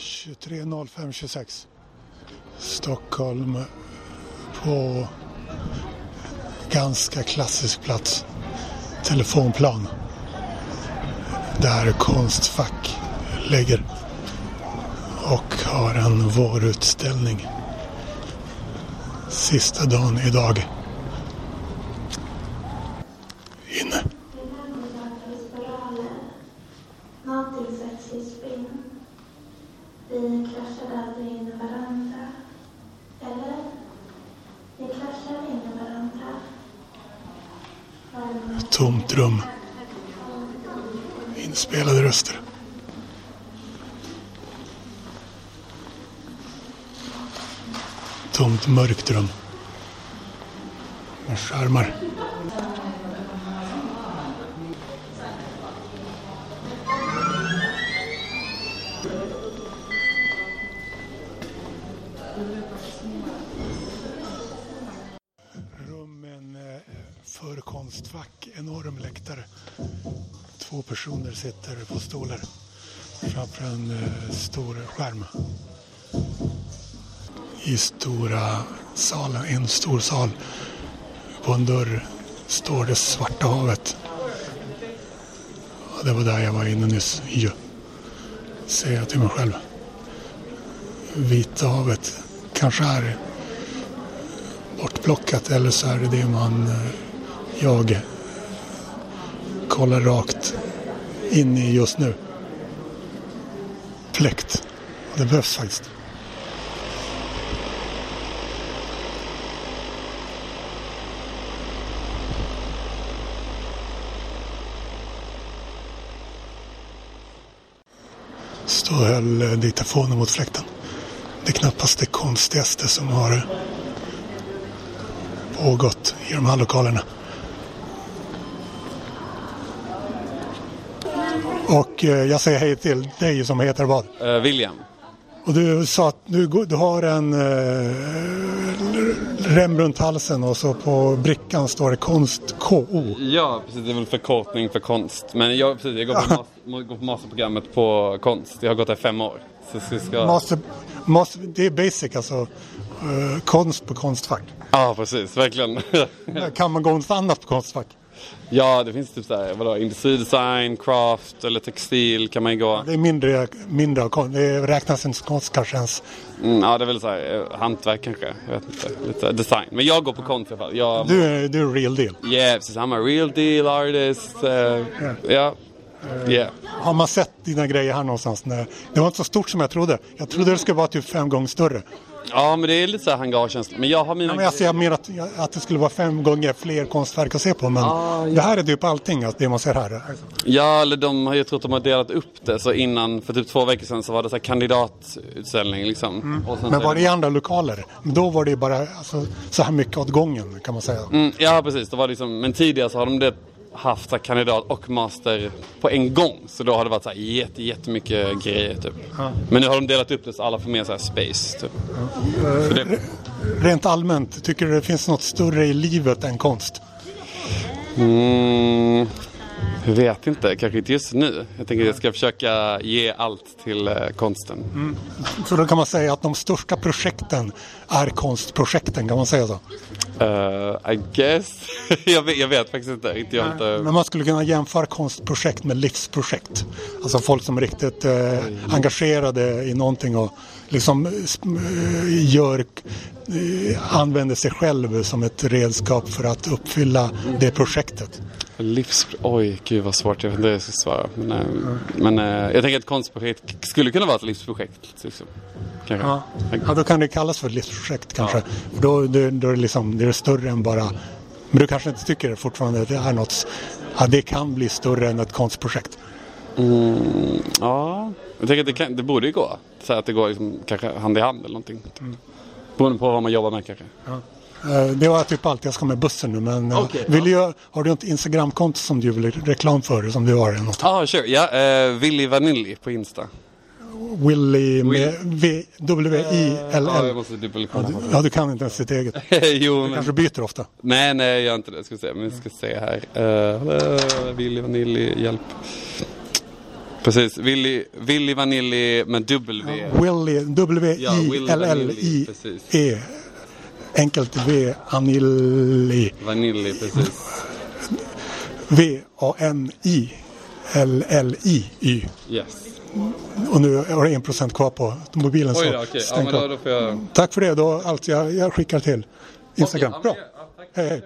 23.05.26 Stockholm på ganska klassisk plats. Telefonplan. Där Konstfack ligger och har en vårutställning. Sista dagen idag. Inne. Någonting sätts i spinn. Vi kraschar aldrig in i varandra. Eller? Vi kraschar in i varandra. Varm Tomt rum. Inspelade röster. Tomt mörkt rum. Med skärmar. Rummen eh, för Konstfack enorm läktare. Två personer sitter på stolar framför en eh, stor skärm. I stora salen, en stor sal. På en dörr står det Svarta havet. Och det var där jag var inne nyss. Ju. Säger jag till mig själv. Vita havet kanske är bortplockat eller så är det det man, eh, jag, kollar rakt in i just nu. Fläkt. Det behövs faktiskt. Stå och höll eh, diktafonen mot fläkten. Det är knappast det konstigaste som har pågått i de här lokalerna. Och eh, jag säger hej till dig som heter vad? Eh, William. Och du sa att du, du har en eh, rem runt halsen och så på brickan står det konst KO. Ja, precis. Det är väl förkortning för konst. Men jag, precis, jag går, på mas- går på masterprogrammet på konst. Jag har gått där i fem år. Så ska... Master, master, det är basic alltså. Eh, konst på konstfack. Ja, precis. Verkligen. Kan man gå något annat på konstfack? Ja, det finns typ såhär, vadå, industridesign, craft eller textil kan man ju gå. Det är mindre, mindre. Det räknas inte konst kanske ens. Mm, ja, det är väl såhär eh, hantverk kanske. Jag vet inte. Lite design. Men jag går på konst i alla fall. Jag, Du, är- du är real deal. Yeah, precis. I'm a real deal artist. Uh, ja. Yeah. Har man sett dina grejer här någonstans? Nej. Det var inte så stort som jag trodde. Jag trodde det skulle vara typ fem gånger större. Ja, men det är lite såhär hangarkänsla. Men jag har mina... Ja, men jag ser mer att, att det skulle vara fem gånger fler konstverk att se på. Men det här är typ allting, att det man ser här. Ja, eller de har ju trott att de har delat upp det. Så innan, för typ två veckor sedan så var det så här kandidatutställning liksom. Mm. Men så- var det i andra lokaler? Då var det ju bara alltså, så här mycket åt gången kan man säga. Mm, ja, precis. Det var liksom, men tidigare så har de det haft kandidat och master på en gång. Så då har det varit så här, jätte, jättemycket grejer typ. Men nu har de delat upp det så alla får mer så här space typ. Så det, Rent allmänt, tycker du det finns något större i livet än konst? mm, jag vet inte, kanske inte just nu. Jag tänker att jag ska försöka ge allt till eh, konsten. Så då kan man säga att de största projekten är konstprojekten, kan man säga så? Uh, I guess. jag, vet, jag vet faktiskt inte. inte, jag inte... Men man skulle kunna jämföra konstprojekt med livsprojekt. Alltså folk som är riktigt eh, engagerade i någonting och liksom eh, eh, gör, eh, använder sig själv som ett redskap för att uppfylla det projektet. Livs... Oj, gud vad svårt. Jag vet inte hur jag ska svara. Men, eh, men eh, jag tänker att konstprojekt skulle kunna vara ett livsprojekt. Liksom. Ja. ja, då kan det kallas för ett livsprojekt kanske. För då, då, då är det, liksom, det är större än bara... Men du kanske inte tycker fortfarande att det är något... Ja, det kan bli större än ett konstprojekt. Mm, ja, jag tänker att det, kan, det borde ju gå. Så att det går liksom, kanske hand i hand eller någonting. Mm. Beroende på vad man jobbar med kanske. Eh, Det var typ allt. Jag ska med bussen nu. Men eh, Okej, vill du, har du ett Instagramkonto som du vill reklam för? Som du har? Något? Ja, ah, sure. Ja, uh, Willy Vanilli på Insta. Willy med V- Ja, jag W-I-L-L. måste dubbelkolla. Ja, du kan inte ens ditt eget. jo, Du men... kanske byter ofta. Nej, nej, jag gör inte det. Ska se. Men vi ska se här. Uh, Willy Vanilli, hjälp. Precis. Willy, Willy Vanilli med W. Willy, W-I-L-L-I-E. Enkelt V, Anilli. Vanilli, precis. V-A-N-I-L-L-I-Y. Yes. Och nu har jag en procent kvar på mobilen. Oj så okej. Ja, då, då jag... Tack för det. Då, alltså, jag, jag skickar till Instagram. Ja, Bra. ja. Hej, hej.